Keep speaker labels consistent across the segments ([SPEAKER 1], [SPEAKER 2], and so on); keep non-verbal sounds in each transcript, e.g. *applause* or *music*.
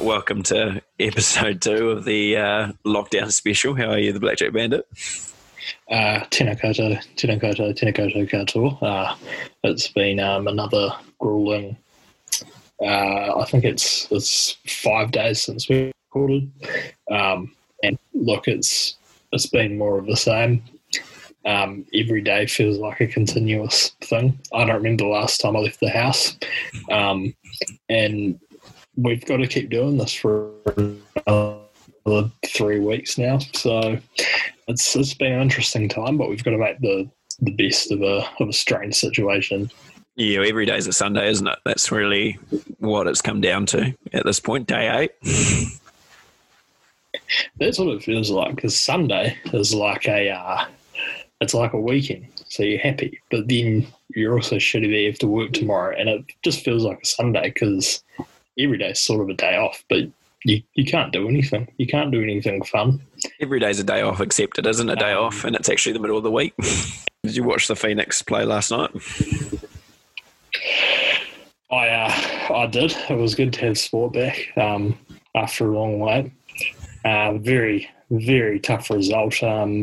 [SPEAKER 1] right, welcome to episode two of the uh, lockdown special. How are you, the Blackjack Bandit?
[SPEAKER 2] Uh, tēnā koutou, tēnā koutou, tēnā koutou katoa. Uh, it's been um, another grueling, uh, I think it's it's five days since we recorded. Um, and look, it's it's been more of the same. Um, every day feels like a continuous thing. I don't remember the last time I left the house. Um, and we've got to keep doing this for another three weeks now. So it's it's been an interesting time, but we've got to make the the best of a of a strange situation.
[SPEAKER 1] Yeah, every day's a Sunday, isn't it? That's really what it's come down to at this point, day eight.
[SPEAKER 2] That's what it feels like because Sunday is like a uh, it's like a weekend, so you're happy, but then you're also shitty that you have to work tomorrow, and it just feels like a Sunday because every day is sort of a day off, but you, you can't do anything. You can't do anything fun.
[SPEAKER 1] Every day's a day off, except it isn't a day
[SPEAKER 2] Um,
[SPEAKER 1] off, and it's actually the middle of the week. *laughs* Did you watch the Phoenix play last night?
[SPEAKER 2] I uh, I did. It was good to have sport back um, after a long wait. Uh, very very tough result. Um,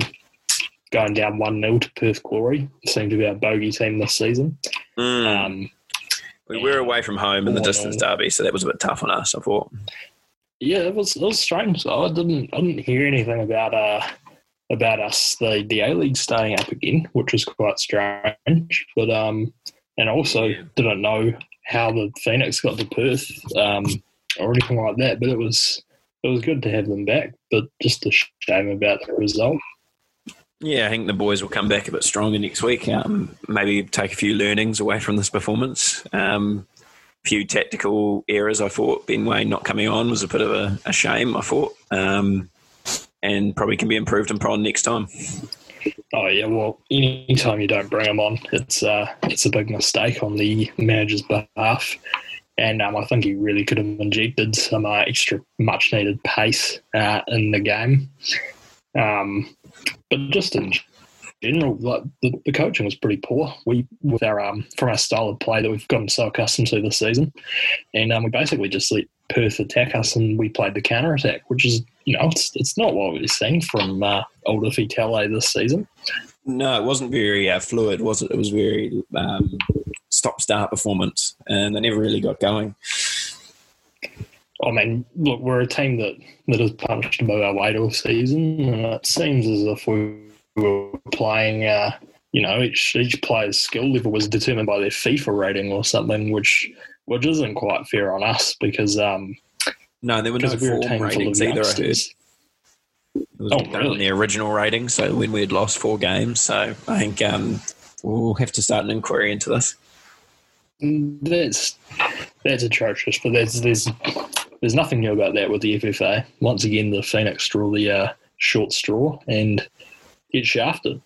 [SPEAKER 2] going down one 0 to Perth Glory seemed to be our bogey team this season.
[SPEAKER 1] Mm.
[SPEAKER 2] Um,
[SPEAKER 1] we were away from home in the distance derby, so that was a bit tough on us. I thought.
[SPEAKER 2] yeah, it was it was strange. though. I didn't I didn't hear anything about uh about us the the A League staying up again, which was quite strange. But um, and also didn't know how the Phoenix got to Perth um or anything like that. But it was it was good to have them back. But just a shame about the result.
[SPEAKER 1] Yeah, I think the boys will come back a bit stronger next week. Um, maybe take a few learnings away from this performance. Um, a few tactical errors. I thought Ben Waine not coming on was a bit of a, a shame. I thought, um, and probably can be improved upon next time.
[SPEAKER 2] Oh yeah, well, anytime you don't bring them on, it's uh, it's a big mistake on the manager's behalf. And um, I think he really could have injected some uh, extra, much needed pace uh, in the game. Um, but just in general, like the, the coaching was pretty poor. We with our um, from our style of play that we've gotten so accustomed to this season, and um, we basically just let Perth attack us, and we played the counter attack, which is you know it's it's not what we've seen from uh, Older Vitale this season.
[SPEAKER 1] No, it wasn't very uh, fluid, was it? It was very um, stop-start performance, and they never really got going.
[SPEAKER 2] I mean, look, we're a team that, that has punched above our weight all season, and it seems as if we were playing, uh, you know, each each player's skill level was determined by their FIFA rating or something, which which isn't quite fair on us because um,
[SPEAKER 1] No, there were no
[SPEAKER 2] we're a
[SPEAKER 1] form
[SPEAKER 2] team full of
[SPEAKER 1] ratings either. I heard it was
[SPEAKER 2] Oh, really?
[SPEAKER 1] the original rating. So when we had lost four games, so I think um, we'll have to start an inquiry into this.
[SPEAKER 2] That's that's atrocious, but there's there's there's nothing new about that with the FFA. Once again, the Phoenix draw the uh, short straw and get shafted.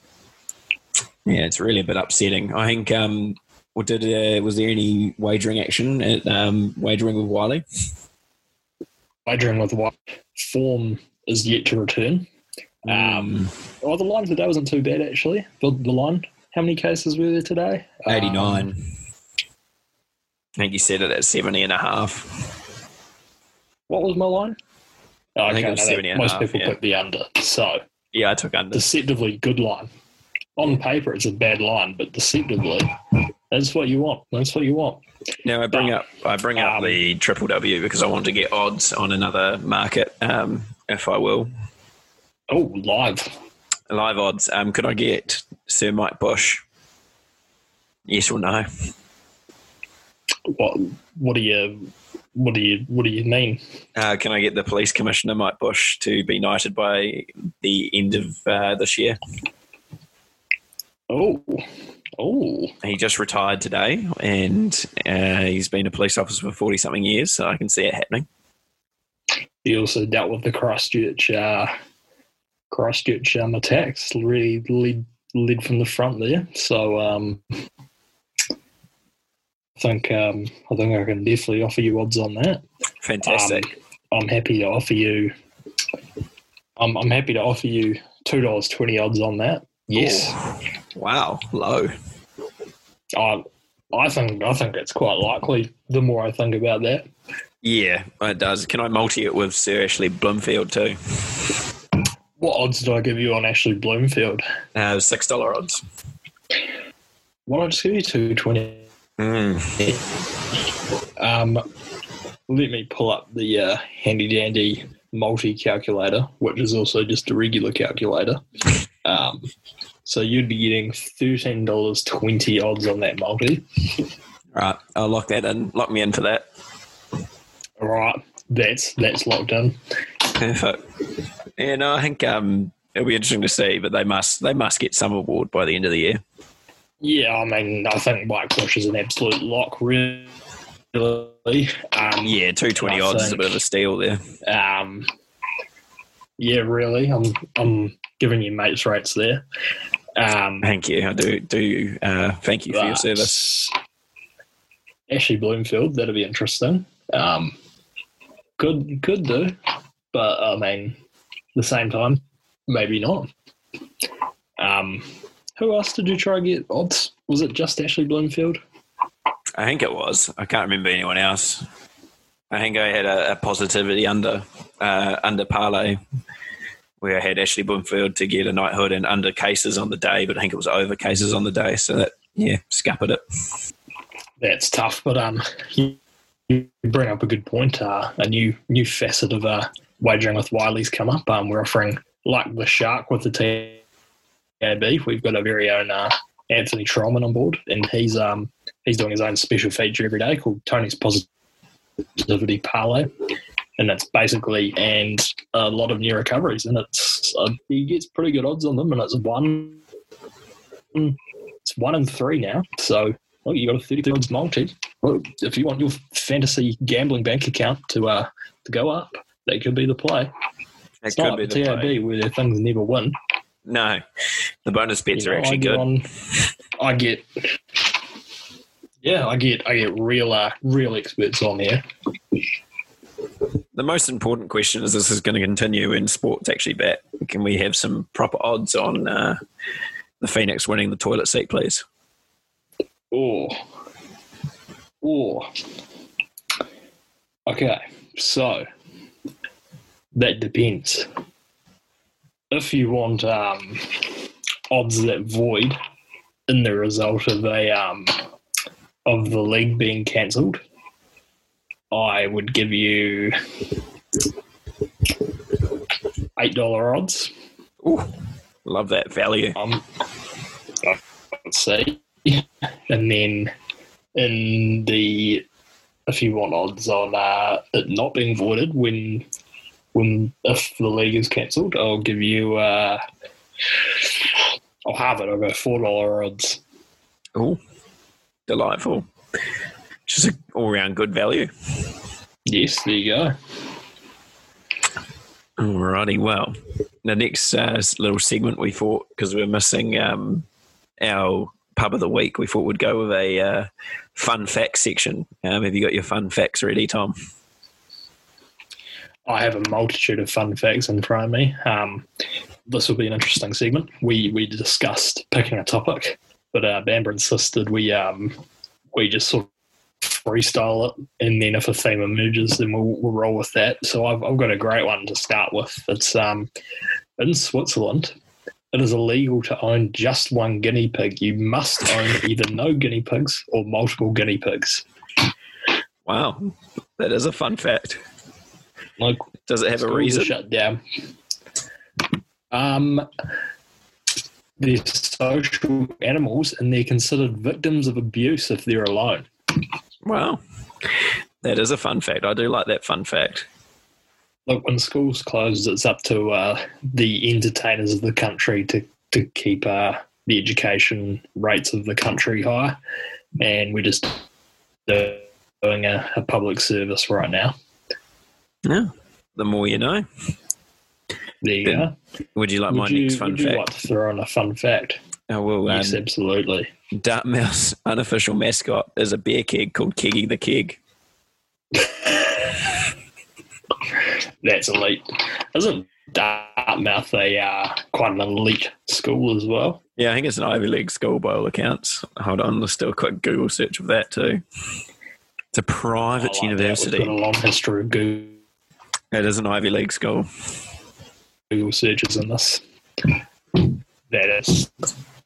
[SPEAKER 1] Yeah, it's really a bit upsetting. I think. Um, what did uh, was there any wagering action at um, wagering with Wiley?
[SPEAKER 2] wagering with what form is yet to return. Um, oh, the line today wasn't too bad actually. The, the line, how many cases were there today?
[SPEAKER 1] Eighty nine. Um. I think you said it at 70 and a half.
[SPEAKER 2] What was my line? Oh,
[SPEAKER 1] I think it was
[SPEAKER 2] no,
[SPEAKER 1] 70 and
[SPEAKER 2] most
[SPEAKER 1] half,
[SPEAKER 2] people
[SPEAKER 1] yeah.
[SPEAKER 2] picked the under. So
[SPEAKER 1] Yeah, I took under.
[SPEAKER 2] deceptively good line. On paper, it's a bad line, but deceptively, that's what you want. That's what you want.
[SPEAKER 1] Now I bring up I bring up
[SPEAKER 2] Um,
[SPEAKER 1] the triple W because I want to get odds on another market, um, if I will.
[SPEAKER 2] Oh, live.
[SPEAKER 1] Live odds. Um, could I get Sir Mike Bush? Yes or no?
[SPEAKER 2] What? What are you? What do you? What do you mean?
[SPEAKER 1] Uh, can I get the police commissioner Mike Bush to be knighted by the end of uh, this year?
[SPEAKER 2] Oh, oh.
[SPEAKER 1] He just retired today, and uh, he's been a police officer for forty something years, so I can see it happening.
[SPEAKER 2] He also dealt with the Christchurch, uh, Christchurch um, attacks. Really led, led from the front there. So um, think um, I think I can definitely offer you odds on that.
[SPEAKER 1] Fantastic.
[SPEAKER 2] I'm happy to offer you. I'm, I'm happy to offer you two dollars twenty odds on that. Yes,
[SPEAKER 1] wow, low.
[SPEAKER 2] I I think I think it's quite likely. The more I think about that,
[SPEAKER 1] Yeah, it does. Can I multi it with Sir Ashley Bloomfield too?
[SPEAKER 2] What odds did I give you on Ashley Bloomfield?
[SPEAKER 1] Uh, six dollar odds.
[SPEAKER 2] Why don't I just give you two twenty?
[SPEAKER 1] Mm. *laughs*
[SPEAKER 2] Um, let me pull up the uh, handy dandy multi calculator, which is also just a regular calculator. Um, so you'd be getting thirteen dollars twenty odds on that multi.
[SPEAKER 1] Right, I'll lock that in. Lock me in for that.
[SPEAKER 2] All right, that's that's locked in.
[SPEAKER 1] Perfect. Yeah, no, I think um, it'll be interesting to see, but they must they must get some award by the end of the year.
[SPEAKER 2] Yeah, I mean, I think Mike Bush is an absolute lock, really. Um,
[SPEAKER 1] Yeah, two twenty
[SPEAKER 2] I
[SPEAKER 1] odds is a bit of a steal there.
[SPEAKER 2] Um, yeah, really. I'm I'm giving you mates rates there. Um,
[SPEAKER 1] Thank you. I do do uh, thank you for your service.
[SPEAKER 2] Ashley Bloomfield, that'd be interesting. Um, could could do, but I mean, at the same time, maybe not. Um, who else did you try to get odds? Was it just Ashley Bloomfield?
[SPEAKER 1] I think it was. I can't remember anyone else. I think I had a, a positivity under uh, under parlay where I had Ashley Bloomfield to get a knighthood and under cases on the day, but I think it was over cases on the day. So that yeah, scuppered it.
[SPEAKER 2] That's tough, but um, you, bring up a good point. Uh, a new new facet of uh, wagering with Wiley's come up. Um, we're offering like the shark with the TAB. We've got our very own uh, Anthony Trollman on board, and he's um he's doing his own special feature every day called Tony's Positivity Parlay, and that's basically and a lot of new recoveries, and it's uh, he gets pretty good odds on them, and it's one it's one and three now, so well, you got a 30 odds multi. If you want your fantasy gambling bank account to uh to go up, that could be the play.
[SPEAKER 1] It
[SPEAKER 2] It's
[SPEAKER 1] could
[SPEAKER 2] not
[SPEAKER 1] be the
[SPEAKER 2] TAB where things never win.
[SPEAKER 1] No, the bonus bets
[SPEAKER 2] You
[SPEAKER 1] are actually good.
[SPEAKER 2] on- I get, yeah, I get, I get real, uh, real experts on there.
[SPEAKER 1] The most important question is: This is going to continue in sports actually bet? Can we have some proper odds on uh, the Phoenix winning the toilet seat, please?
[SPEAKER 2] Oh, oh. Okay, so that depends. If you want um, odds that void in the result of a um, of the league being cancelled, I would give you eight dollar odds.
[SPEAKER 1] Ooh, love that value.
[SPEAKER 2] Um, let's see, *laughs* and then in the if you want odds on uh, it not being voided when when if the league is cancelled, I'll give you. Uh, I'll have it. I'll go four dollar odds.
[SPEAKER 1] Oh, delightful. Just an all-round good value.
[SPEAKER 2] Yes, there you go.
[SPEAKER 1] Alrighty, well, the next uh, little segment we thought because we're missing um, our pub of the week, we thought we'd go with a uh, fun facts section. Um, have you got your fun facts ready, Tom?
[SPEAKER 2] I have a multitude of fun facts in front of me. Um, this will be an interesting segment. We we discussed picking a topic, but uh, Bamber insisted we um, we just sort of freestyle it, and then if a theme emerges, then we'll, we'll roll with that. So I've, I've got a great one to start with. It's um, in Switzerland. It is illegal to own just one guinea pig. You must own either no guinea pigs or multiple guinea pigs.
[SPEAKER 1] Wow, that is a fun fact.
[SPEAKER 2] Like
[SPEAKER 1] Does it have a reason?
[SPEAKER 2] shut down. Um, they're social animals and they're considered victims of abuse if they're alone.
[SPEAKER 1] Wow, that is a fun fact. I do like that fun fact.
[SPEAKER 2] Look, when schools close, it's up to uh, the entertainers of the country to, to keep uh, the education rates of the country high. And we're just doing a, a public service right now.
[SPEAKER 1] Yeah, the more you know.
[SPEAKER 2] There you
[SPEAKER 1] Then
[SPEAKER 2] go.
[SPEAKER 1] Would you like my
[SPEAKER 2] you,
[SPEAKER 1] next fun
[SPEAKER 2] would you
[SPEAKER 1] fact?
[SPEAKER 2] like to throw in a fun fact?
[SPEAKER 1] I will. Um,
[SPEAKER 2] yes, absolutely.
[SPEAKER 1] Dartmouth's *laughs* unofficial mascot is a beer keg called Keggy the Keg. *laughs*
[SPEAKER 2] That's elite. Isn't Dartmouth a uh, quite an elite school as well?
[SPEAKER 1] Yeah, I think it's an Ivy League school by all accounts. Hold on, let's do a quick Google search of that too. It's a private
[SPEAKER 2] I like that.
[SPEAKER 1] university.
[SPEAKER 2] We've got a long history of Google,
[SPEAKER 1] It is an Ivy League school.
[SPEAKER 2] Google searches in this. That is,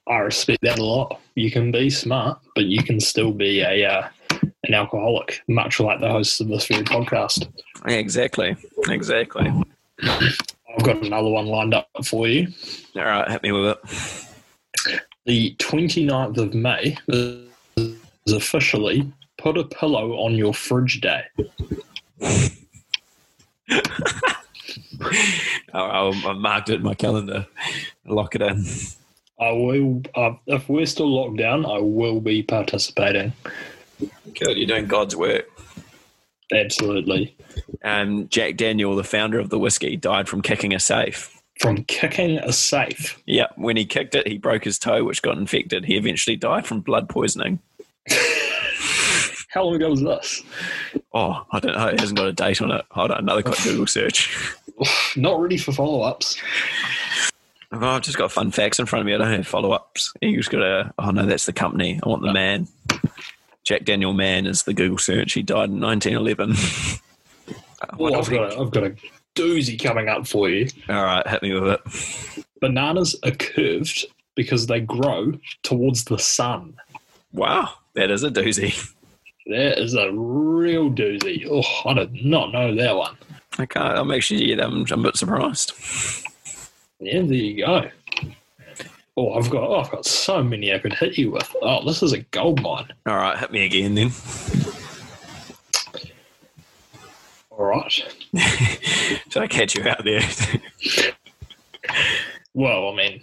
[SPEAKER 2] I respect that a lot. You can be smart, but you can still be a uh, an alcoholic, much like the hosts of this very podcast.
[SPEAKER 1] Exactly. Exactly.
[SPEAKER 2] I've got another one lined up for you.
[SPEAKER 1] All right, hit me with it.
[SPEAKER 2] The 29th of May is officially put a pillow on your fridge day. *laughs*
[SPEAKER 1] I'll, I'll, I've marked it in my calendar. Lock it in.
[SPEAKER 2] I will, uh, if we're still locked down, I will be participating.
[SPEAKER 1] Good, you're doing God's work.
[SPEAKER 2] Absolutely.
[SPEAKER 1] Um, Jack Daniel, the founder of the whiskey, died from kicking a safe.
[SPEAKER 2] From kicking a safe.
[SPEAKER 1] Yeah, when he kicked it, he broke his toe, which got infected. He eventually died from blood poisoning. *laughs*
[SPEAKER 2] How long ago was this?
[SPEAKER 1] Oh, I don't know. It hasn't got a date on it. Hold on, another quick Google search. *laughs*
[SPEAKER 2] Not ready for follow ups.
[SPEAKER 1] Oh, I've just got fun facts in front of me. I don't have follow ups. You just got to, oh no, that's the company. I want the man. Jack Daniel Mann is the Google search. He died in 1911. Uh, *laughs*
[SPEAKER 2] Well, I've, got a, I've got a doozy coming up for you.
[SPEAKER 1] All right, hit me with it.
[SPEAKER 2] Bananas are curved because they grow towards the sun.
[SPEAKER 1] Wow, that is a doozy.
[SPEAKER 2] That is a real doozy. Oh, I did not know that one.
[SPEAKER 1] Okay, I'm actually, yeah, I'm, I'm a bit surprised.
[SPEAKER 2] Yeah, there you go. Oh, I've got oh, I've got so many I could hit you with. Oh, this is a gold mine.
[SPEAKER 1] All right, hit me again then.
[SPEAKER 2] All right. *laughs*
[SPEAKER 1] Should I catch you out there? *laughs*
[SPEAKER 2] Well, I mean,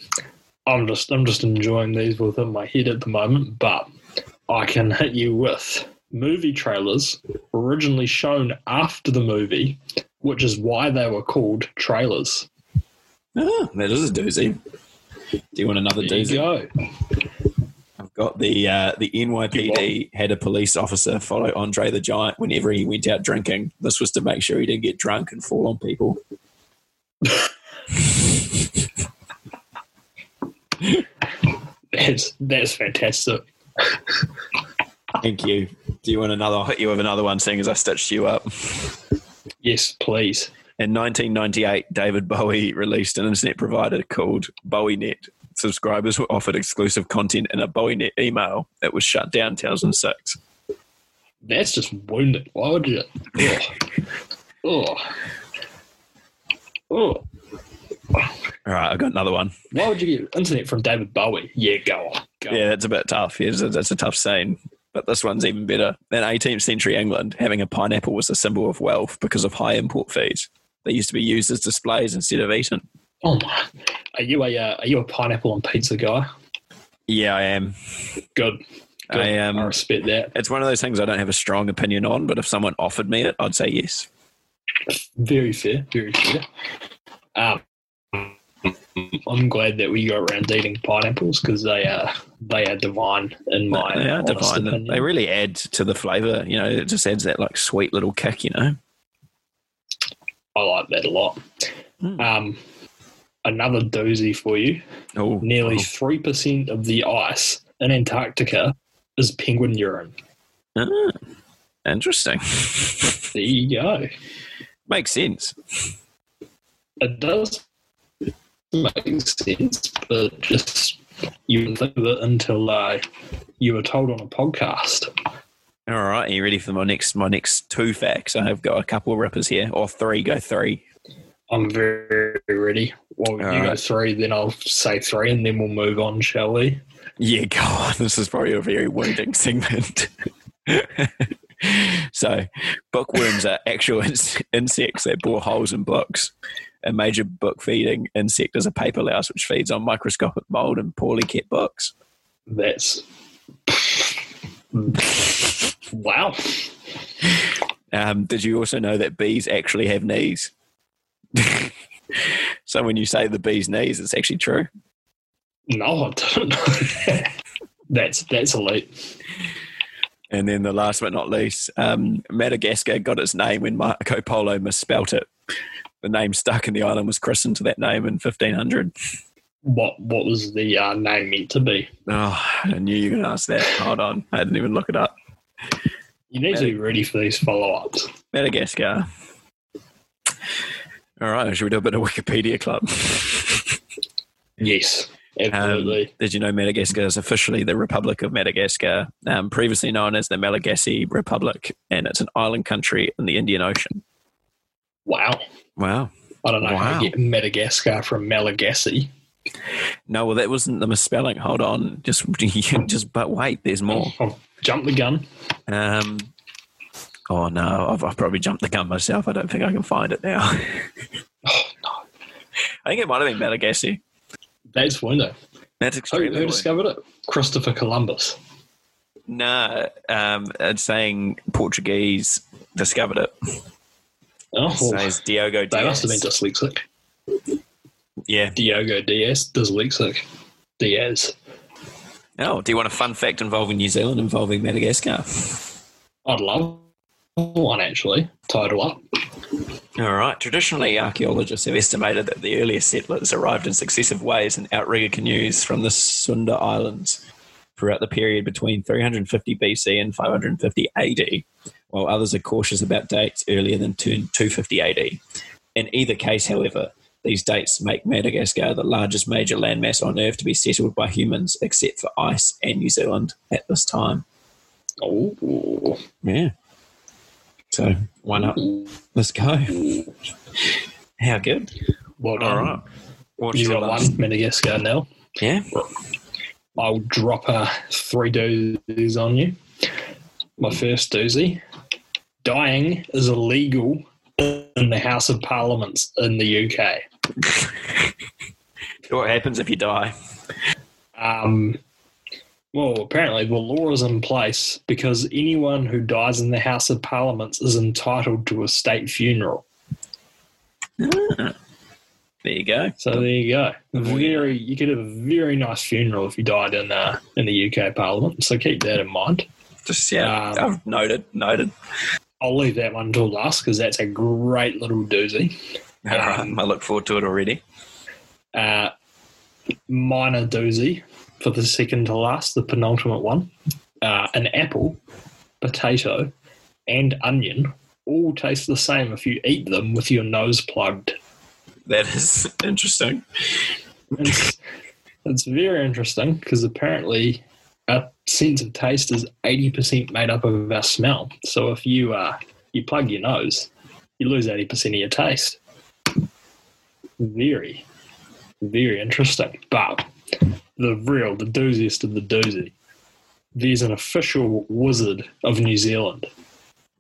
[SPEAKER 2] I'm just I'm just enjoying these within my head at the moment, but I can hit you with movie trailers originally shown after the movie, which is why they were called trailers.
[SPEAKER 1] Ah, that is a doozy. Do you want another
[SPEAKER 2] There you
[SPEAKER 1] doozy?
[SPEAKER 2] go.
[SPEAKER 1] I've got the uh, the NYPD had a police officer follow Andre the Giant whenever he went out drinking. This was to make sure he didn't get drunk and fall on people. *laughs*
[SPEAKER 2] That's that's fantastic.
[SPEAKER 1] Thank you. Do you want another? I'll hit you with another one, seeing as I stitched you up.
[SPEAKER 2] Yes, please.
[SPEAKER 1] In 1998, David Bowie released an internet provider called BowieNet. Subscribers were offered exclusive content in a BowieNet email. It was shut down in 2006.
[SPEAKER 2] That's just wounding. Why would you? Oh. Oh.
[SPEAKER 1] All right, I got another one.
[SPEAKER 2] Why would you get internet from David Bowie? Yeah, go on. Go on.
[SPEAKER 1] Yeah, that's a bit tough. Yeah, that's a, that's a tough scene. But this one's even better. In 18th century England, having a pineapple was a symbol of wealth because of high import fees. They used to be used as displays instead of eaten.
[SPEAKER 2] Oh my! Are you a uh, are you a pineapple on pizza guy?
[SPEAKER 1] Yeah, I am.
[SPEAKER 2] Good. Good.
[SPEAKER 1] I am.
[SPEAKER 2] I respect that.
[SPEAKER 1] It's one of those things I don't have a strong opinion on, but if someone offered me it, I'd say yes.
[SPEAKER 2] Very fair. Very fair. Um, I'm glad that we got around eating pineapples because they are they are divine in my
[SPEAKER 1] they are divine.
[SPEAKER 2] opinion.
[SPEAKER 1] They really add to the flavour. You know, it just adds that like sweet little kick. You know.
[SPEAKER 2] I like that a lot.
[SPEAKER 1] Hmm.
[SPEAKER 2] Um, another doozy for you.
[SPEAKER 1] Oh,
[SPEAKER 2] Nearly three percent of the ice in Antarctica is penguin urine.
[SPEAKER 1] oh. Ah, interesting. *laughs*
[SPEAKER 2] There you go.
[SPEAKER 1] Makes sense.
[SPEAKER 2] It does make sense, but just you wouldn't think of it until uh, you were told on a podcast.
[SPEAKER 1] All right, are you ready for my next my next two facts? I have got a couple of rippers here, or three. Go three.
[SPEAKER 2] I'm very ready. Well, you
[SPEAKER 1] All
[SPEAKER 2] go three, then I'll say three, and then we'll move on, shall we?
[SPEAKER 1] Yeah, go on. *laughs* This is probably a very wounding segment. *laughs* so, bookworms are actual *laughs* insects that bore holes in books. A major book feeding insect is a paper louse, which feeds on microscopic mold and poorly kept books.
[SPEAKER 2] That's wow.
[SPEAKER 1] Um, did you also know that bees actually have knees? *laughs* so, when you say the bee's knees, it's actually true.
[SPEAKER 2] No, I don't know. that. *laughs* that's that's elite.
[SPEAKER 1] And then the last but not least, um, Madagascar got its name when Marco Polo misspelt it. The name stuck and the island was christened to that name in 1500.
[SPEAKER 2] What what was the uh, name meant to be?
[SPEAKER 1] Oh, I knew you were going to ask that. Hold on. I didn't even look it up.
[SPEAKER 2] You need to be ready for these follow ups.
[SPEAKER 1] Madagascar. All right, should we do a bit of Wikipedia Club?
[SPEAKER 2] Yes,
[SPEAKER 1] Um,
[SPEAKER 2] absolutely.
[SPEAKER 1] did you know Madagascar is officially the Republic of Madagascar, um, previously known as the Malagasy Republic, and it's an island country in the Indian Ocean.
[SPEAKER 2] Wow.
[SPEAKER 1] Wow.
[SPEAKER 2] I don't know how
[SPEAKER 1] Wow.
[SPEAKER 2] you get Madagascar from Malagasy.
[SPEAKER 1] No, well, that wasn't the misspelling. Hold on, just *laughs* just but wait, there's more.
[SPEAKER 2] I've jumped the gun.
[SPEAKER 1] Um, oh no, I've, I've probably jumped the gun myself. I don't think I can find it now. *laughs*
[SPEAKER 2] Oh, no.
[SPEAKER 1] I think it might have been Malagasy.
[SPEAKER 2] That's though.
[SPEAKER 1] That's
[SPEAKER 2] Who,
[SPEAKER 1] extremely.
[SPEAKER 2] who
[SPEAKER 1] weird.
[SPEAKER 2] discovered it? Christopher Columbus.
[SPEAKER 1] No, um, it's saying Portuguese discovered it.
[SPEAKER 2] Oh,
[SPEAKER 1] says Diogo
[SPEAKER 2] they must have been
[SPEAKER 1] Diaz.
[SPEAKER 2] dyslexic.
[SPEAKER 1] Yeah.
[SPEAKER 2] Diogo Diaz, dyslexic. Diaz.
[SPEAKER 1] Oh, do you want a fun fact involving New Zealand, involving Madagascar?
[SPEAKER 2] I'd love one actually. Title up.
[SPEAKER 1] All right. Traditionally, archaeologists have estimated that the earliest settlers arrived in successive waves in outrigger canoes from the Sunda Islands throughout the period between 350 BC and 550 AD, while others are cautious about dates earlier than 2 250 AD. In either case, however, these dates make Madagascar the largest major landmass on Earth to be settled by humans, except for Iceland New Zealand at this time.
[SPEAKER 2] Oh,
[SPEAKER 1] Yeah. So, one up. Let's go. How good?
[SPEAKER 2] well done.
[SPEAKER 1] right. What's
[SPEAKER 2] You got
[SPEAKER 1] last-
[SPEAKER 2] one Madagascar now.
[SPEAKER 1] Yeah.
[SPEAKER 2] I'll drop a three doozies on you. My first doozy dying is illegal in the House of Parliaments in the UK. *laughs*
[SPEAKER 1] What happens if you die?
[SPEAKER 2] Um, well, apparently the law is in place because anyone who dies in the House of Parliaments is entitled to a state funeral.
[SPEAKER 1] There you go.
[SPEAKER 2] So there you go.
[SPEAKER 1] you
[SPEAKER 2] Very, you could have a very nice funeral if you died in uh, in the UK Parliament. So keep that in mind.
[SPEAKER 1] Just yeah.
[SPEAKER 2] Um,
[SPEAKER 1] oh, noted. Noted.
[SPEAKER 2] I'll leave that one till last because that's a great little doozy.
[SPEAKER 1] All right. I look forward to it already.
[SPEAKER 2] Uh, minor doozy for the second to last, the penultimate one. Uh, an apple, potato, and onion all taste the same if you eat them with your nose plugged.
[SPEAKER 1] That is *laughs* interesting.
[SPEAKER 2] It's, it's very interesting because apparently our sense of taste is 80% made up of our smell. So if you uh, you plug your nose, you lose 80% of your taste. Very, very interesting. But the real, the dooziest of the doozy, there's an official wizard of New Zealand.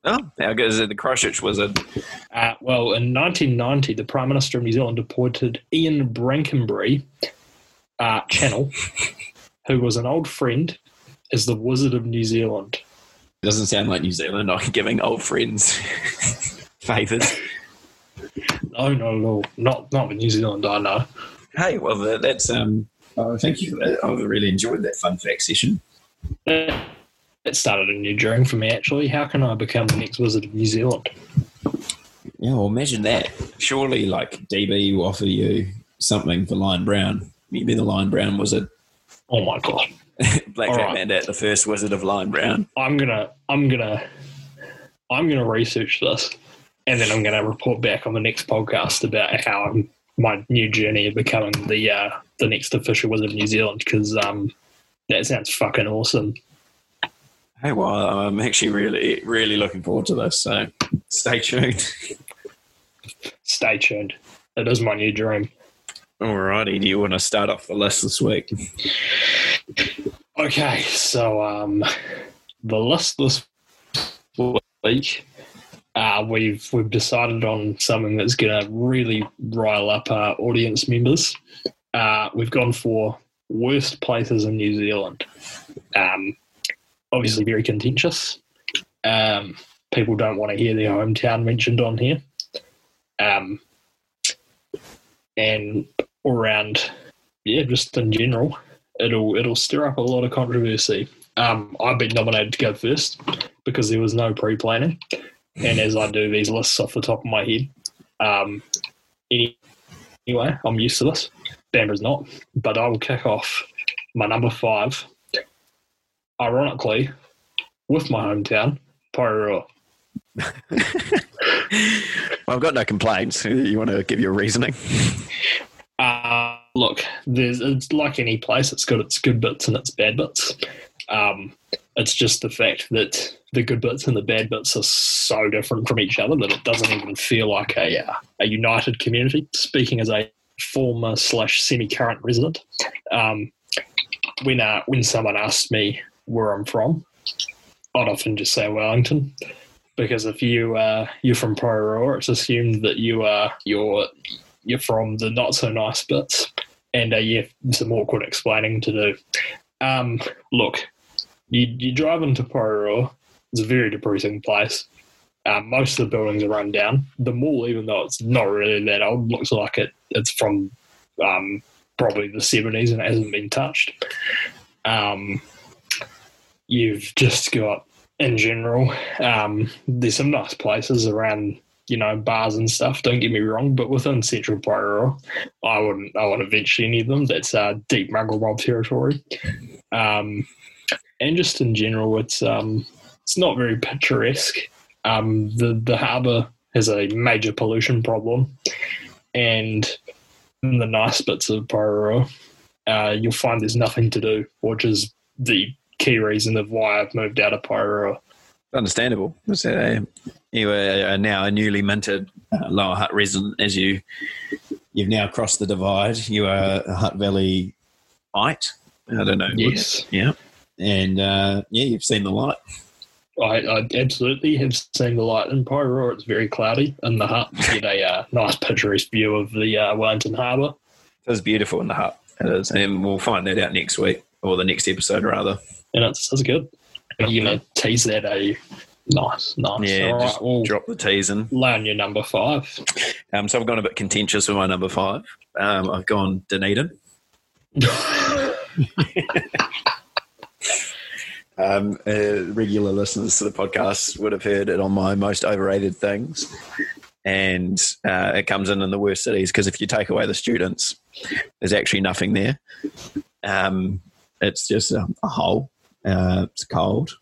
[SPEAKER 1] Oh, how good is it? The Christchurch Wizard.
[SPEAKER 2] Uh, well, in 1990, the Prime Minister of New Zealand appointed Ian Brackenbury uh, Channell, *laughs* who was an old friend, as the Wizard of New Zealand.
[SPEAKER 1] It Doesn't sound like New Zealand. I'm giving old friends *laughs* favors.
[SPEAKER 2] No, no, no, not not with New Zealand. I know.
[SPEAKER 1] Hey, well, that- that's um. Oh, thank you for that. I really enjoyed that fun fact session.
[SPEAKER 2] That that started a new dream for me. Actually, how can I become the next Wizard of New Zealand?
[SPEAKER 1] Yeah, well, imagine that. Surely, like DB will offer you something for Lion Brown. You'd be the Lion Brown wizard.
[SPEAKER 2] Oh my god! *laughs*
[SPEAKER 1] Black
[SPEAKER 2] All
[SPEAKER 1] Jack
[SPEAKER 2] right.
[SPEAKER 1] Mandat, the first wizard of Lion Brown.
[SPEAKER 2] I'm gonna, I'm gonna, I'm gonna research this, and then I'm gonna report back on the next podcast about how I'm, my new journey of becoming the uh, the next official Wizard of New Zealand. Because um, that sounds fucking awesome.
[SPEAKER 1] Hey, well, I'm actually really, really looking forward to this. So stay tuned. *laughs*
[SPEAKER 2] Stay tuned. It is my new dream.
[SPEAKER 1] Alrighty, do you want to start off the list this week?
[SPEAKER 2] Okay, so um, the list this week, uh, we've we've decided on something that's going to really rile up our audience members. Uh, we've gone for worst places in New Zealand. Um, obviously, very contentious. Um, people don't want to hear their hometown mentioned on here. Um, and all around, yeah, just in general, it'll it'll stir up a lot of controversy. Um, I've been nominated to go first because there was no pre-planning, and as I do these lists off the top of my head, um, any, anyway, I'm used to this. Bambra's not, but I will kick off my number five. Ironically, with my hometown, Porirua. *laughs*
[SPEAKER 1] well, I've got no complaints. You want to give your reasoning? *laughs*
[SPEAKER 2] Uh, look, there's it's like any place. It's got its good bits and its bad bits. Um, it's just the fact that the good bits and the bad bits are so different from each other that it doesn't even feel like a uh, a united community. Speaking as a former slash semi current resident, um, when uh, when someone asked me where I'm from, I'd often just say Wellington because if you uh, you're from Porirua, it's assumed that you are you're you're from the not so nice bits, and uh, have some awkward explaining to do. Um, look, you you drive into Porirua. It's a very depressing place. Um, most of the buildings are run down. The mall, even though it's not really that old, looks like it. It's from um, probably the seventies and it hasn't been touched. Um, you've just got in general. Um, there's some nice places around, you know, bars and stuff. Don't get me wrong, but within Central Porirua, I wouldn't, I wouldn't venture any of them. That's uh, deep Mongrel Mob territory. Um, and just in general, it's um, it's not very picturesque. Um, the the harbour has a major pollution problem, and in the nice bits of Porirua, uh, you'll find there's nothing to do, which is the key reason of why I've moved out of Porirua.
[SPEAKER 1] Understandable. So you are now a newly minted uh, Lower Hutt resident as you you've now crossed the divide. You are a Hutt Valley ite. I don't know.
[SPEAKER 2] Yes.
[SPEAKER 1] Yeah. And uh, yeah, you've seen the light.
[SPEAKER 2] I, I, absolutely have seen the light in Porirua. It's very cloudy in the Hutt. You get a uh, nice picturesque view of the uh, Wellington Harbour.
[SPEAKER 1] It is beautiful in the Hutt. It is, and we'll find that out next week or the next episode rather.
[SPEAKER 2] And it's, it's good. You're gonna tease that, are you? Nice, nice.
[SPEAKER 1] Yeah,
[SPEAKER 2] All
[SPEAKER 1] just
[SPEAKER 2] right, well,
[SPEAKER 1] drop the teas in.
[SPEAKER 2] lay your number five.
[SPEAKER 1] Um, so I've gone a bit contentious with my number five. Um, I've gone Dunedin. *laughs* Um, uh, regular listeners to the podcast would have heard it on my most overrated things. And uh, it comes in in the worst cities because if you take away the students, there's actually nothing there. Um, it's just a, a hole. Uh, it's cold.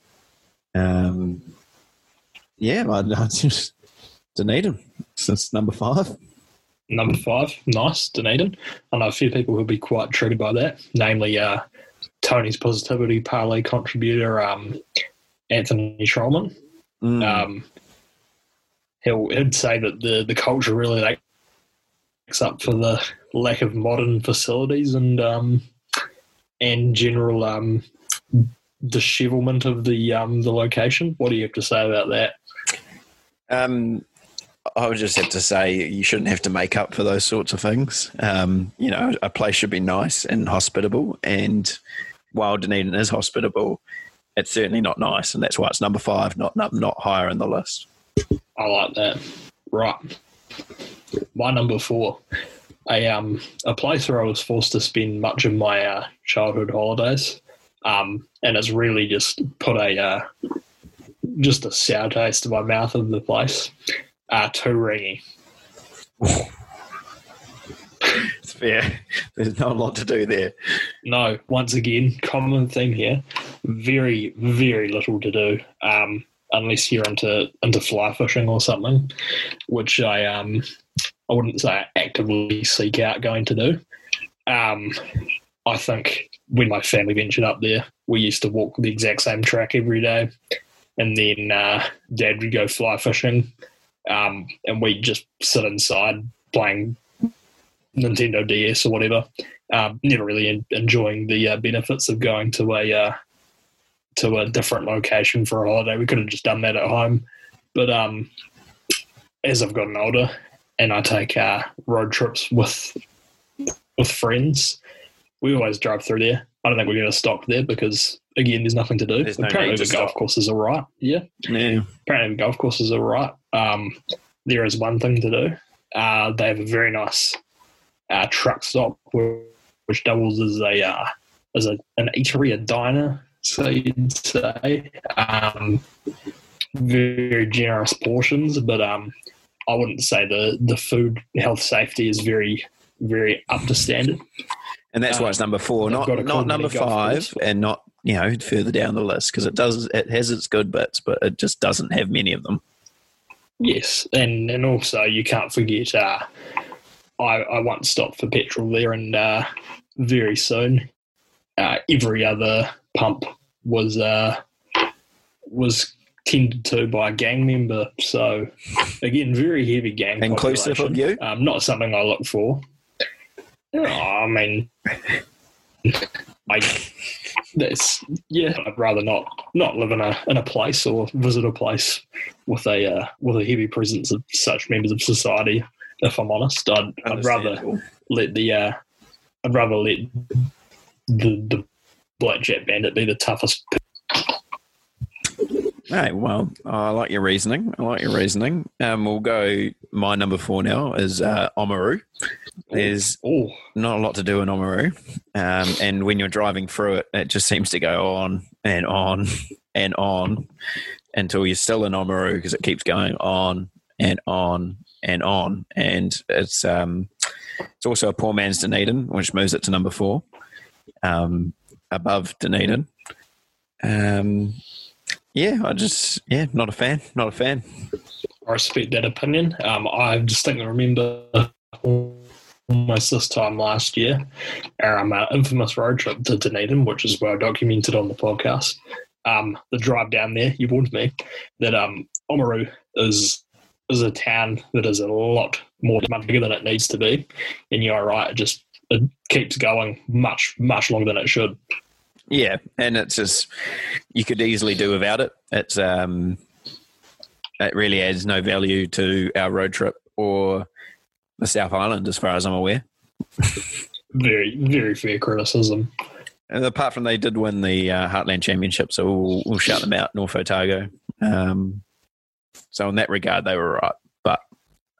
[SPEAKER 1] Um, yeah, I, I just Dunedin. That's number five.
[SPEAKER 2] Number five, nice, Dunedin. I know a few people who'll be quite triggered by that, namely uh, Tony's Positivity Parlay contributor, um, Anthony Trollman.
[SPEAKER 1] Mm.
[SPEAKER 2] Um, he'll, he'd say that the, the culture really makes up for the lack of modern facilities and um, and general um, dishevelment of the um, the location. What do you have to say about that?
[SPEAKER 1] Um, I would just have to say you shouldn't have to make up for those sorts of things. Um, you know, a place should be nice and hospitable. And while Dunedin is hospitable, it's certainly not nice, and that's why it's number five, not not, not higher in the list.
[SPEAKER 2] I like that. Right. My number four, a um a place where I was forced to spend much of my uh, childhood holidays, um, and it's really just put a uh, just a sour taste in my mouth of the place. Uh, Turangi. *laughs*
[SPEAKER 1] It's fair. There's not a lot to do there.
[SPEAKER 2] No, once again, common theme here. Very, very little to do. Um, unless you're into into fly fishing or something, which I um I wouldn't say I actively seek out going to do. Um, I think when my family ventured up there, we used to walk the exact same track every day, and then uh, Dad would go fly fishing, um, and we'd just sit inside playing Nintendo DS or whatever. Um, never really en- enjoying the uh, benefits of going to a uh, to a different location for a holiday. We could have just done that at home, but um, as I've gotten older and I take uh, road trips with with friends, we always drive through there. I don't think we're going to stop there because again, there's nothing to do.
[SPEAKER 1] There's
[SPEAKER 2] Apparently,
[SPEAKER 1] need to
[SPEAKER 2] the golf
[SPEAKER 1] stop.
[SPEAKER 2] courses are right. Yeah,
[SPEAKER 1] Yeah.
[SPEAKER 2] apparently the golf courses are right. Um, there is one thing to do. Uh, they have a very nice uh, truck stop which doubles as a uh, as a, an eatery, a diner, so you'd say. Um, very generous portions, but um, I wouldn't say the the food health safety is very very up to standard.
[SPEAKER 1] And that's why it's number four, not not number five, and not you know further down the list because it does it has its good bits, but it just doesn't have many of them.
[SPEAKER 2] Yes, and and also you can't forget. Uh, I I once stopped for petrol there, and uh, very soon, uh, every other pump was uh, was tended to by a gang member. So again, very heavy gang.
[SPEAKER 1] Inclusive of you?
[SPEAKER 2] Um, not something I look for. Oh, I mean, I that's yeah. I'd rather not not live in a in a place or visit a place with a uh, with a heavy presence of such members of society. If I'm honest, I'd, I'd rather let the uh, I'd rather let the the blackjack bandit be the toughest.
[SPEAKER 1] Hey, well, I like your reasoning. I like your reasoning. Um, we'll go. My number four now is uh, Oamaru. There's
[SPEAKER 2] Oh,
[SPEAKER 1] not a lot to do in Oamaru, um, and when you're driving through it, it just seems to go on and on and on until you're still in Oamaru because it keeps going on and on and on, and it's um, it's also a poor man's Dunedin, which moves it to number four, um, above Dunedin. Um, yeah, I just yeah, not a fan, not a fan.
[SPEAKER 2] I respect that opinion. Um, I distinctly remember almost this time last year our um, uh, infamous road trip to Dunedin, which is well documented on the podcast. Um, the drive down there, you warned me that um, Oamaru is is a town that is a lot more bigger than it needs to be, and you're right. It just it keeps going much much longer than it should.
[SPEAKER 1] Yeah, and it's just you could easily do without it. It's um, it really adds no value to our road trip or the South Island, as far as I'm aware. *laughs*
[SPEAKER 2] Very very fair criticism.
[SPEAKER 1] And apart from they did win the uh, Heartland Championship, so we'll, we'll shout them out, North Otago. Um, so in that regard, they were right. But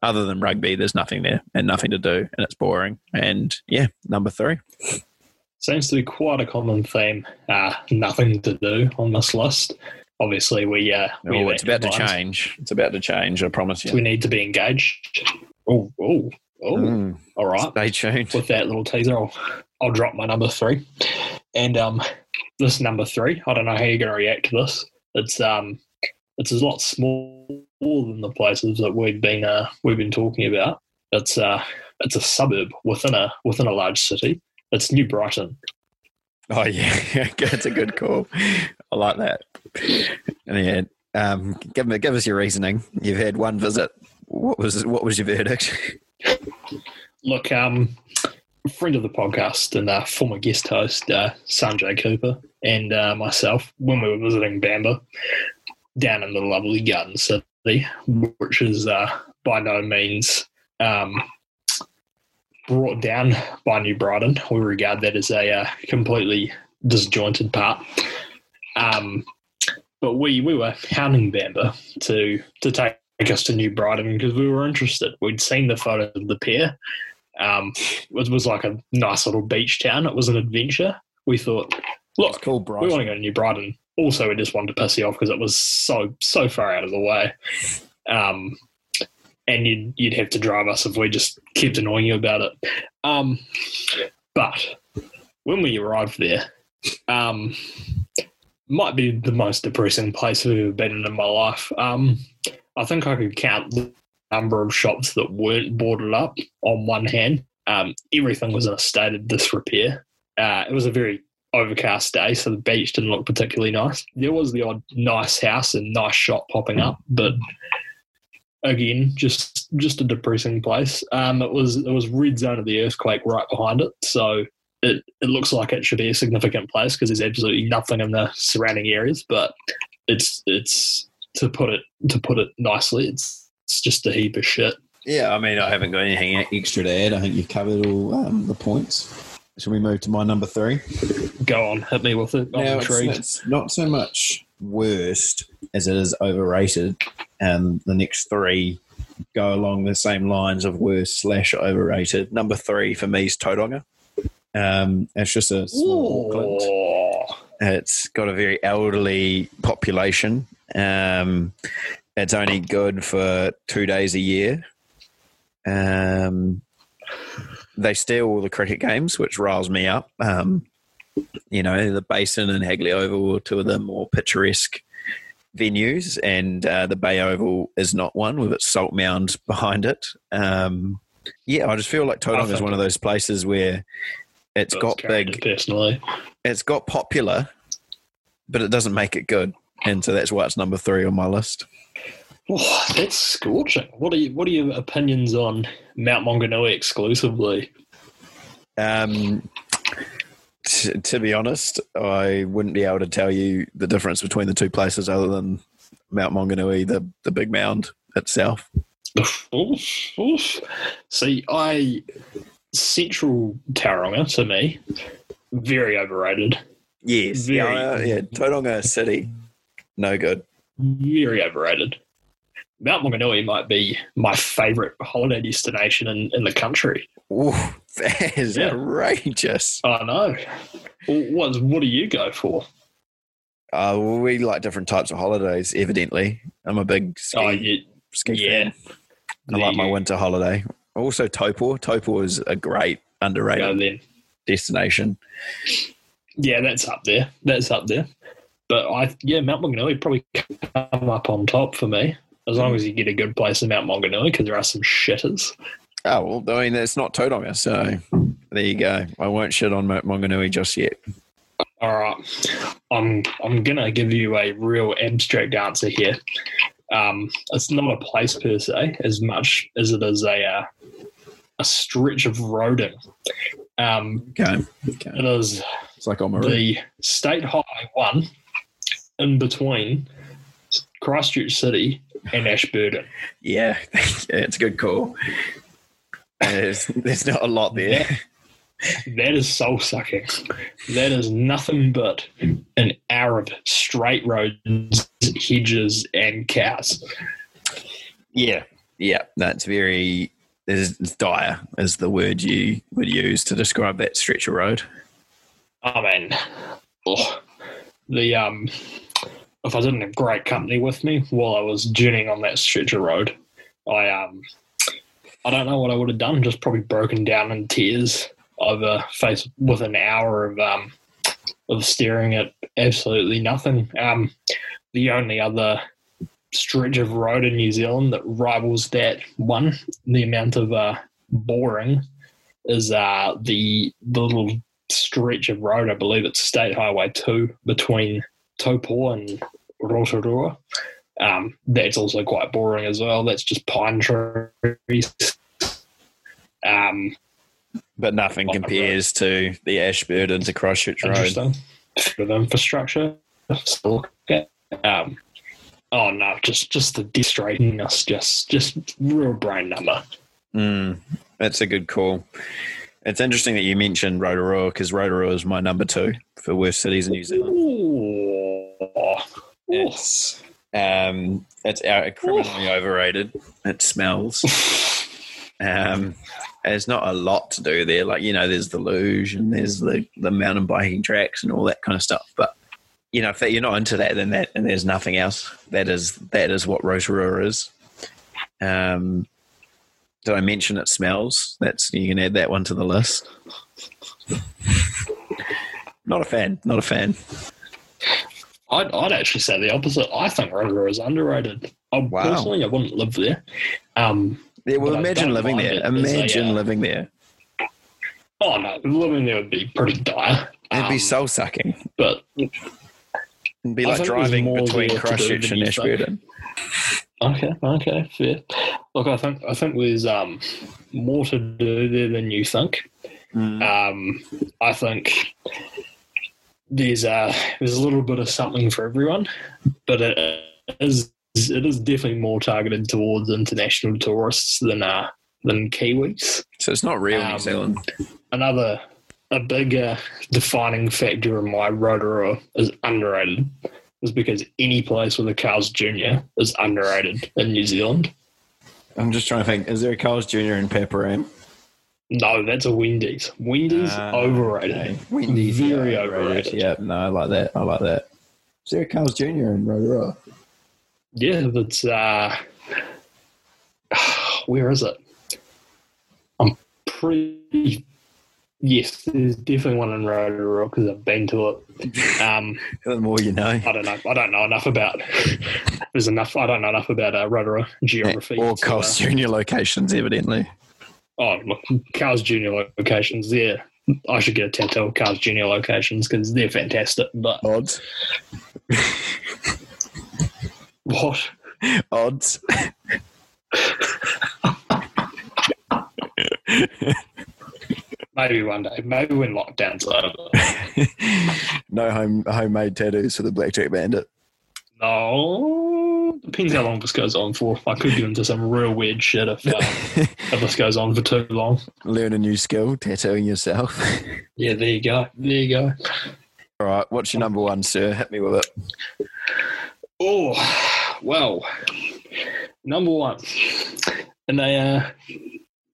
[SPEAKER 1] other than rugby, there's nothing there and nothing to do, and it's boring. And yeah, number three.
[SPEAKER 2] Seems to be quite a common theme. Uh, nothing to do on this list. Obviously, we uh, we
[SPEAKER 1] Oh, it's about to change. It's about to change. I promise you.
[SPEAKER 2] We need to be engaged. Oh, oh, oh!
[SPEAKER 1] Mm,
[SPEAKER 2] All right.
[SPEAKER 1] stay tuned.
[SPEAKER 2] With that little teaser, I'll, I'll drop my number three. And um, this number three, I don't know how you're going to react to this. It's um, it's a lot smaller than the places that we've been uh, we've been talking about. It's uh, it's a suburb within a within a large city. It's New Brighton.
[SPEAKER 1] Oh *laughs* yeah, that's a good call. I like that. And yeah, um, give me, give us your reasoning. You've had one visit. What was what was your verdict?
[SPEAKER 2] Look, um, friend of the podcast and uh, former guest host uh, Sanjay Cooper and uh, myself, when we were visiting Bamba down in the lovely Garden City, which is uh, by no means um, brought down by New Brighton, we regard that as a uh, completely disjointed part. Um, but we we were hounding Bamba to to take us to New Brighton because we were interested. We'd seen the photos of the pier. Um, it was like a nice little beach town. It was an adventure. We thought, look,
[SPEAKER 1] cool,
[SPEAKER 2] we want to go to New Brighton. Also, we just wanted to piss you off because it was so so far out of the way. Um, and you'd you'd have to drive us if we just kept annoying you about it. Um, but when we arrived there, um, might be the most depressing place I've ever been in in my life. Um, I think I could count the number of shops that weren't boarded up on one hand. Um, everything was in a state of disrepair. Uh, it was a very overcast day, so the beach didn't look particularly nice. There was the odd nice house and nice shop popping up, but again, just just a depressing place. Um, it was it was red zone of the earthquake right behind it, so it, it looks like it should be a significant place because there's absolutely nothing in the surrounding areas. But it's it's to put it to put it nicely, it's it's just a heap of shit.
[SPEAKER 1] Yeah, I mean, I haven't got anything extra to add. I think you've covered all um, the points. Shall we move to my number three?
[SPEAKER 2] Go on, hit me with it. I'm
[SPEAKER 1] Now, it's, it's not so much worst as it is overrated. And the next three go along the same lines of worst slash overrated. Number three for me is Tauranga. Um, it's just a small Auckland. It's got a very elderly population. Um, it's only good for two days a year. Um, they steal all the cricket games, which riles me up. Um, you know, the Basin and Hagley Oval are two of the more picturesque venues, and uh, the Bay Oval is not one with its salt mound behind it. Um, yeah, I just feel like Tauranga is one of those places where it's got big,
[SPEAKER 2] personally.
[SPEAKER 1] It's got popular, but it doesn't make it good, and so that's why it's number three on my list.
[SPEAKER 2] Oh, that's scorching. What are you, what are your opinions on Mount Maunganui exclusively?
[SPEAKER 1] Um, t- to be honest, I wouldn't be able to tell you the difference between the two places other than Mount Maunganui, the the big mound itself.
[SPEAKER 2] Oof, oof. See, I Central Tauranga to me very overrated.
[SPEAKER 1] Yes, very, yeah, yeah. Tauranga City, no good.
[SPEAKER 2] Very overrated. Mount Maunganui might be my favourite holiday destination in, in the country.
[SPEAKER 1] Ooh, that is yeah. outrageous.
[SPEAKER 2] I know. what, what do you go for?
[SPEAKER 1] Uh, we like different types of holidays, evidently. I'm a big ski, oh, you, ski yeah. fan. I like my winter holiday. Also, Taupo. Taupo is a great, underrated destination.
[SPEAKER 2] Yeah, that's up there. That's up there. But I, yeah, Mount Maunganui probably come up on top for me as long as you get a good place in Mount Maunganui because there are some shitters.
[SPEAKER 1] Oh well, I mean it's not Tauranga, so there you go. I won't shit on Mount Maunganui just yet.
[SPEAKER 2] All right, I'm I'm gonna give you a real abstract answer here. Um, it's not a place per se as much as it is a uh, a stretch of roading. Um,
[SPEAKER 1] okay. okay.
[SPEAKER 2] It is.
[SPEAKER 1] It's like on
[SPEAKER 2] the State Highway One in between Christchurch City and Ashburton.
[SPEAKER 1] Yeah, *laughs* yeah it's a good call. There's, there's not a lot there.
[SPEAKER 2] That, that is soul sucking. That is nothing but an Arab straight roads, hedges, and cows.
[SPEAKER 1] Yeah, yeah, that's very is dire is the word you would use to describe that stretch of road.
[SPEAKER 2] I mean, oh, the um, if I didn't have great company with me while I was journeying on that stretch of road, I um, I don't know what I would have done. Just probably broken down in tears over face with an hour of um, of staring at absolutely nothing. Um, the only other stretch of road in New Zealand that rivals that one, the amount of uh, boring, is uh, the the little stretch of road. I believe it's State Highway Two between Taupo and Rotorua. Um, that's also quite boring as well. That's just pine trees. Um,
[SPEAKER 1] but nothing compares to the Ashburton to Christchurch Road.
[SPEAKER 2] For the infrastructure, um, oh no, just just the distractingness, just just real brain number.
[SPEAKER 1] Mm, that's a good call. It's interesting that you mentioned Rotorua because Rotorua is my number two for worst cities in New Zealand. Ooh. It's um, it's criminally Ooh. overrated. It smells. *laughs* Um, there's not a lot to do there. Like you know, there's the luge and there's the the mountain biking tracks and all that kind of stuff. But you know, if you're not into that, then that and there's nothing else. That is that is what Rotorua is. Um, did I mention it smells? That's you can add that one to the list. *laughs* not a fan. Not a fan.
[SPEAKER 2] I'd, I'd actually say the opposite. I think Rotorua is underrated. I, wow. Personally, I wouldn't live there. Um,
[SPEAKER 1] yeah, well, imagine living there. Imagine a, uh, living there.
[SPEAKER 2] Oh no, living there would be pretty dire.
[SPEAKER 1] It'd um, be soul sucking.
[SPEAKER 2] But
[SPEAKER 1] it'd be like driving between Christchurch and Ashburton.
[SPEAKER 2] Okay, okay, fair. Look, I think I think there's um, more to do there than you think. Mm. Um, I think there's a there's a little bit of something for everyone, but it is it is definitely more targeted towards international tourists than uh, than Kiwis.
[SPEAKER 1] So it's not real um, New Zealand.
[SPEAKER 2] Another a big uh, defining factor in my Rotorua is underrated is because any place with a Carl's Jr. is underrated in New Zealand.
[SPEAKER 1] I'm just trying to think. Is there a Carl's Jr. in Paparangi?
[SPEAKER 2] No, that's a Wendy's. Wendy's uh, overrated. Okay. Wendy's very yeah, overrated. overrated.
[SPEAKER 1] Yeah, no, I like that. I like that. Is there a Carl's Jr. in Rotorua?
[SPEAKER 2] Yeah, that's uh, *sighs* where is it? I'm pretty. Yes, there's definitely one in Rotorua because I've been to it. *laughs* Um,
[SPEAKER 1] The more you know.
[SPEAKER 2] I don't know. I don't know enough about. *laughs* There's enough. I don't know enough about uh, Rotorua geography.
[SPEAKER 1] Or
[SPEAKER 2] to, uh,
[SPEAKER 1] Junior locations, evidently.
[SPEAKER 2] Oh, look, Carl's Junior locations. yeah. I should get a tattoo of Carl's Junior locations because they're fantastic. But
[SPEAKER 1] Odds.
[SPEAKER 2] what?
[SPEAKER 1] Odds.
[SPEAKER 2] Maybe one day. Maybe when lockdown's over. *laughs*
[SPEAKER 1] no home homemade tattoos for the Blackjack Bandit.
[SPEAKER 2] No, depends how long this goes on for. I could get into some real weird shit if, uh, *laughs* if this goes on for too long.
[SPEAKER 1] Learn a new skill, tattooing yourself. *laughs*
[SPEAKER 2] Yeah, there you go. There you go.
[SPEAKER 1] All right, what's your number one, sir? Hit me with it.
[SPEAKER 2] Oh, well, number one, in a uh,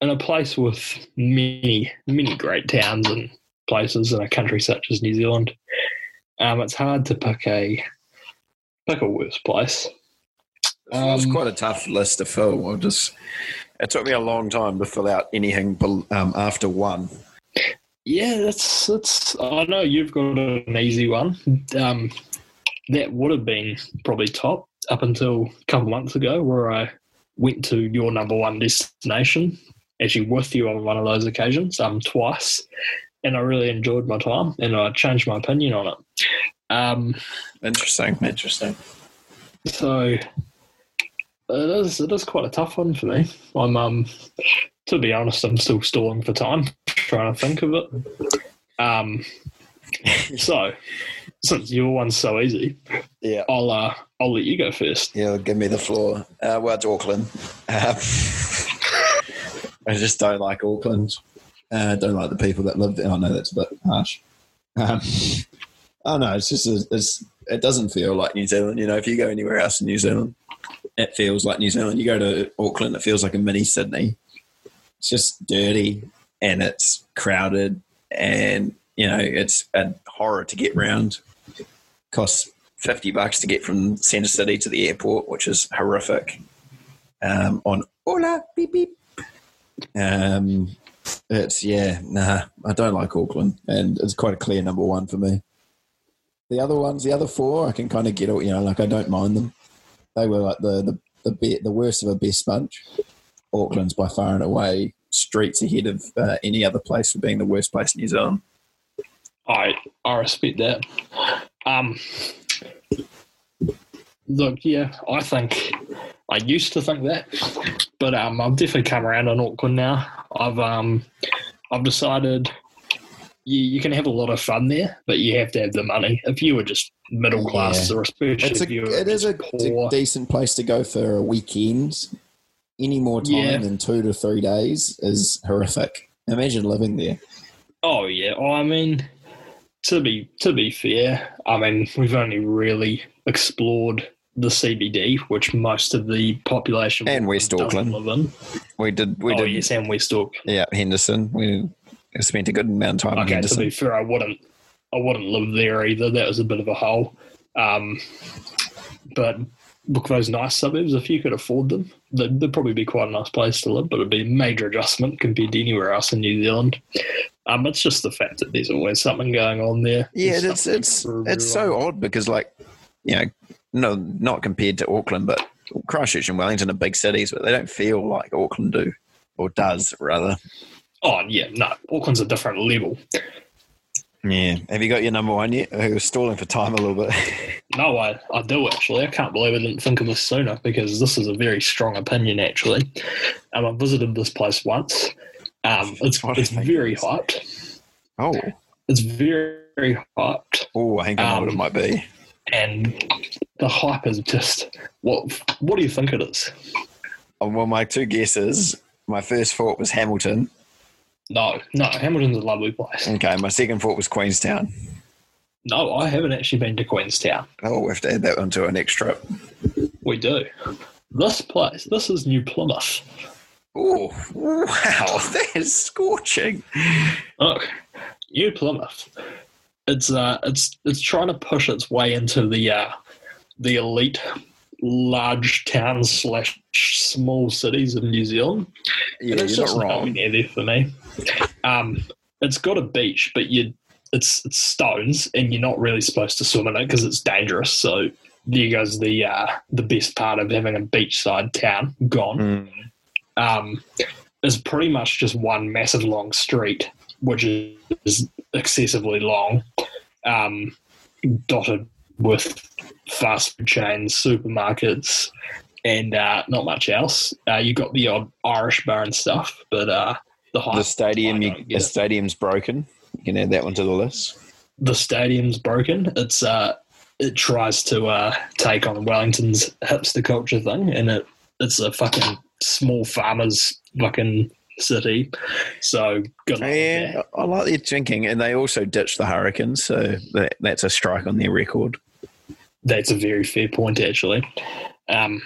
[SPEAKER 2] in a place with many many great towns and places in a country such as New Zealand, um, it's hard to pick a pick a worse place.
[SPEAKER 1] It was
[SPEAKER 2] Um,
[SPEAKER 1] quite a tough list to fill. I just it took me a long time to fill out anything bel- um, after one.
[SPEAKER 2] Yeah, that's that's. I know you've got an easy one. Um, that would have been probably top up until a couple months ago, where I went to your number one destination, actually with you on one of those occasions, um, twice, and I really enjoyed my time, and I changed my opinion on it. Um,
[SPEAKER 1] Interesting, interesting.
[SPEAKER 2] so it is it is quite a tough one for me. I'm um to be honest, I'm still stalling for time, trying to think of it. Um *laughs* so since your one's so easy,
[SPEAKER 1] Yeah,
[SPEAKER 2] I'll uh I'll let you go first.
[SPEAKER 1] yeah. Give me the floor. Uh, well, it's Auckland. Um, *laughs* I just don't like Auckland. Uh, don't like the people that live there. I know that's a bit harsh. Um, oh no, it's just a, it's it doesn't feel like New Zealand. You know, if you go anywhere else in New Zealand, it feels like New Zealand. You go to Auckland, it feels like a mini Sydney. It's just dirty and it's crowded, and you know it's a horror to get round. Costs fifty bucks to get from Centre City to the airport, which is horrific. Um, on Ola beep beep. Um, it's yeah, nah, I don't like Auckland, and it's quite a clear number one for me. The other ones, the other four, I can kind of get, you know, like I don't mind them. They were like the the the, be- the worst of a best bunch. Auckland's by far and away streets ahead of uh, any other place for being the worst place in New Zealand.
[SPEAKER 2] I I respect that. Um look, yeah, I think I used to think that, but um, I've definitely come around on Auckland now. I've um, I've decided you, you can have a lot of fun there, but you have to have the money. If you were just middle class,
[SPEAKER 1] Yeah.
[SPEAKER 2] or especially
[SPEAKER 1] It's
[SPEAKER 2] if
[SPEAKER 1] a,
[SPEAKER 2] you were
[SPEAKER 1] it is a
[SPEAKER 2] poor,
[SPEAKER 1] decent place to go for a weekend. Any more time
[SPEAKER 2] Yeah.
[SPEAKER 1] than two to three days is horrific. Imagine living there.
[SPEAKER 2] Oh yeah, well, I mean, to be to be fair, I mean we've only really explored the CBD, which most of the population
[SPEAKER 1] And West Auckland.
[SPEAKER 2] live in.
[SPEAKER 1] We did. We
[SPEAKER 2] oh
[SPEAKER 1] did.
[SPEAKER 2] yes, and West Auckland.
[SPEAKER 1] Yeah, Henderson. We spent a good amount of time in
[SPEAKER 2] Okay, to be fair, I wouldn't I wouldn't live there either. That was a bit of a hole. Um, but look, those nice suburbs, if you could afford them, they'd, they'd probably be quite a nice place to live. But it'd be a major adjustment compared to anywhere else in New Zealand. Um, it's just the fact that there's always something going on there.
[SPEAKER 1] Yeah,
[SPEAKER 2] There's
[SPEAKER 1] it's
[SPEAKER 2] something
[SPEAKER 1] it's it's so odd because like you know, no, not compared to Auckland, but Christchurch and Wellington are big cities, but they don't feel like Auckland do or does rather.
[SPEAKER 2] Oh yeah, no, Auckland's a different level.
[SPEAKER 1] Yeah. Have you got your number one yet? I was stalling for time a little bit. *laughs*
[SPEAKER 2] No, I, I do actually. I can't believe I didn't think of this sooner because this is a very strong opinion actually. Um, I visited this place once. Um, *laughs* it's
[SPEAKER 1] What do you
[SPEAKER 2] it's very
[SPEAKER 1] it is?
[SPEAKER 2] hyped.
[SPEAKER 1] oh,
[SPEAKER 2] It's very, very hyped,
[SPEAKER 1] oh, I think I know what it
[SPEAKER 2] Um,
[SPEAKER 1] might be.
[SPEAKER 2] and the hype is just what? What do you think it is?
[SPEAKER 1] Oh, well, my two guesses. My first thought was Hamilton.
[SPEAKER 2] No, no. Hamilton's a lovely place.
[SPEAKER 1] Okay, my second thought was Queenstown.
[SPEAKER 2] No, I haven't actually been to Queenstown.
[SPEAKER 1] Oh, we have to add that one to our next trip.
[SPEAKER 2] We do. This place, this is New Plymouth.
[SPEAKER 1] Oh, wow, *laughs* that is scorching.
[SPEAKER 2] Look, New Plymouth. It's uh, it's it's trying to push its way into the uh, the elite large towns slash small cities of New Zealand.
[SPEAKER 1] Yeah,
[SPEAKER 2] And it's
[SPEAKER 1] you're
[SPEAKER 2] just
[SPEAKER 1] not wrong.
[SPEAKER 2] near there for me. Um, it's got a beach, but you it's, it's stones, and you're not really supposed to swim in it because it's dangerous. So there goes the uh, the best part of having a beachside town gone.
[SPEAKER 1] Mm.
[SPEAKER 2] Um, it's pretty much just one massive long street, which is excessively long, um, dotted with fast food chains, supermarkets, and uh, not much else. Uh, you got the odd Irish bar and stuff, but uh, the
[SPEAKER 1] The stadium, you, the stadium's broken. You can add that one to the list.
[SPEAKER 2] the stadium's broken. It's uh, it tries to uh, take on Wellington's hipster culture thing, and it it's a fucking small farmers fucking city. So good luck
[SPEAKER 1] Yeah. I like their drinking, and they also ditched the Hurricanes, so that, that's a strike on their record.
[SPEAKER 2] That's a very fair point, actually. Um,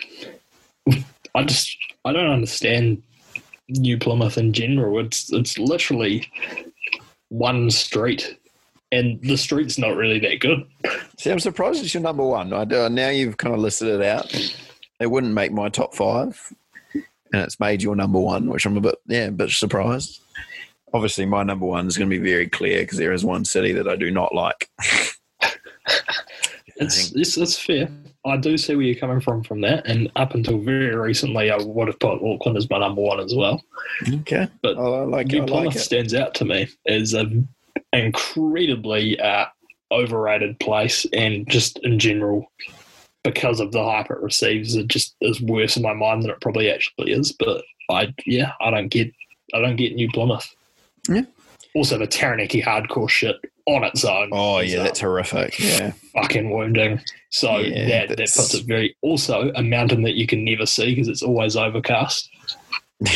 [SPEAKER 2] I just I don't understand New Plymouth in general. It's it's literally one street, and the street's not really that good.
[SPEAKER 1] See, I'm surprised it's your number one. I do, now you've kind of listed it out. It wouldn't make my top five, and it's made your number one, which I'm a bit yeah, a bit surprised. Obviously, my number one is going to be very clear because there is one city that I do not like. *laughs*
[SPEAKER 2] It's, it's it's fair. I do see where you're coming from from that, and up until very recently, I would have put Auckland as my number one as well.
[SPEAKER 1] Okay,
[SPEAKER 2] But
[SPEAKER 1] I like it.
[SPEAKER 2] New
[SPEAKER 1] I
[SPEAKER 2] Plymouth
[SPEAKER 1] like it.
[SPEAKER 2] stands out to me as an incredibly uh, overrated place, and just in general, because of the hype it receives, it just is worse in my mind than it probably actually is. But I, yeah, I don't get, I don't get New Plymouth.
[SPEAKER 1] Yeah.
[SPEAKER 2] Also, the Taranaki hardcore shit on its own.
[SPEAKER 1] Oh yeah, that's horrific. Yeah,
[SPEAKER 2] fucking wounding. So
[SPEAKER 1] Yeah,
[SPEAKER 2] that, that
[SPEAKER 1] that's-
[SPEAKER 2] puts it very. Also, a mountain that you can never see because it's always overcast. *laughs*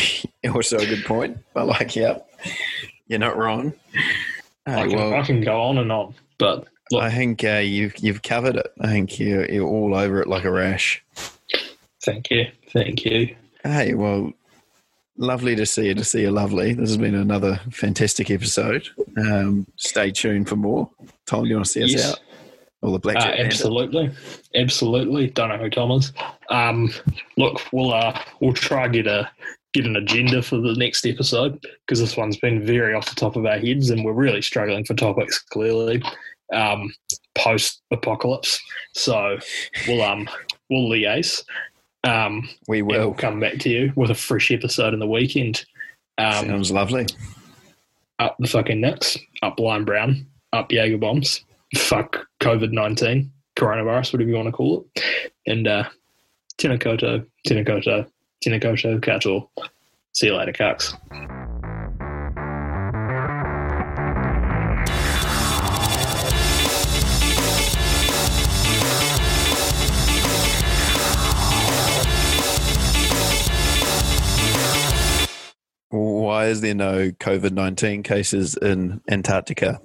[SPEAKER 1] also a good point. I like. Yep, you're not wrong.
[SPEAKER 2] I, can,
[SPEAKER 1] well,
[SPEAKER 2] I can go on and on, but look,
[SPEAKER 1] I think uh, you've you've covered it. I think you're, you're all over it like a rash.
[SPEAKER 2] thank you, thank you.
[SPEAKER 1] Hey, well, lovely to see you. To see you, lovely. This has been another fantastic episode. Um, stay tuned for more. Tom, you want to see us
[SPEAKER 2] Yes.
[SPEAKER 1] out? Or the
[SPEAKER 2] Uh, absolutely, absolutely. Don't know who Tom is. Um, look, we'll uh, we'll try get a get an agenda for the next episode because this one's been very off the top of our heads, and we're really struggling for topics. Clearly, um, post apocalypse. So we'll um we'll liaise. Um,
[SPEAKER 1] We
[SPEAKER 2] we'll come back to you with a fresh episode in the weekend. Um,
[SPEAKER 1] Sounds lovely.
[SPEAKER 2] up the fucking Nix, up Lion Brown, up Jaeger bombs, fuck COVID 19, coronavirus, whatever you want to call it. And uh, Tēnā koutou, tēnā koutou, tēnā koutou katoa. See you later, cucks.
[SPEAKER 1] Why is there no COVID 19 cases in Antarctica?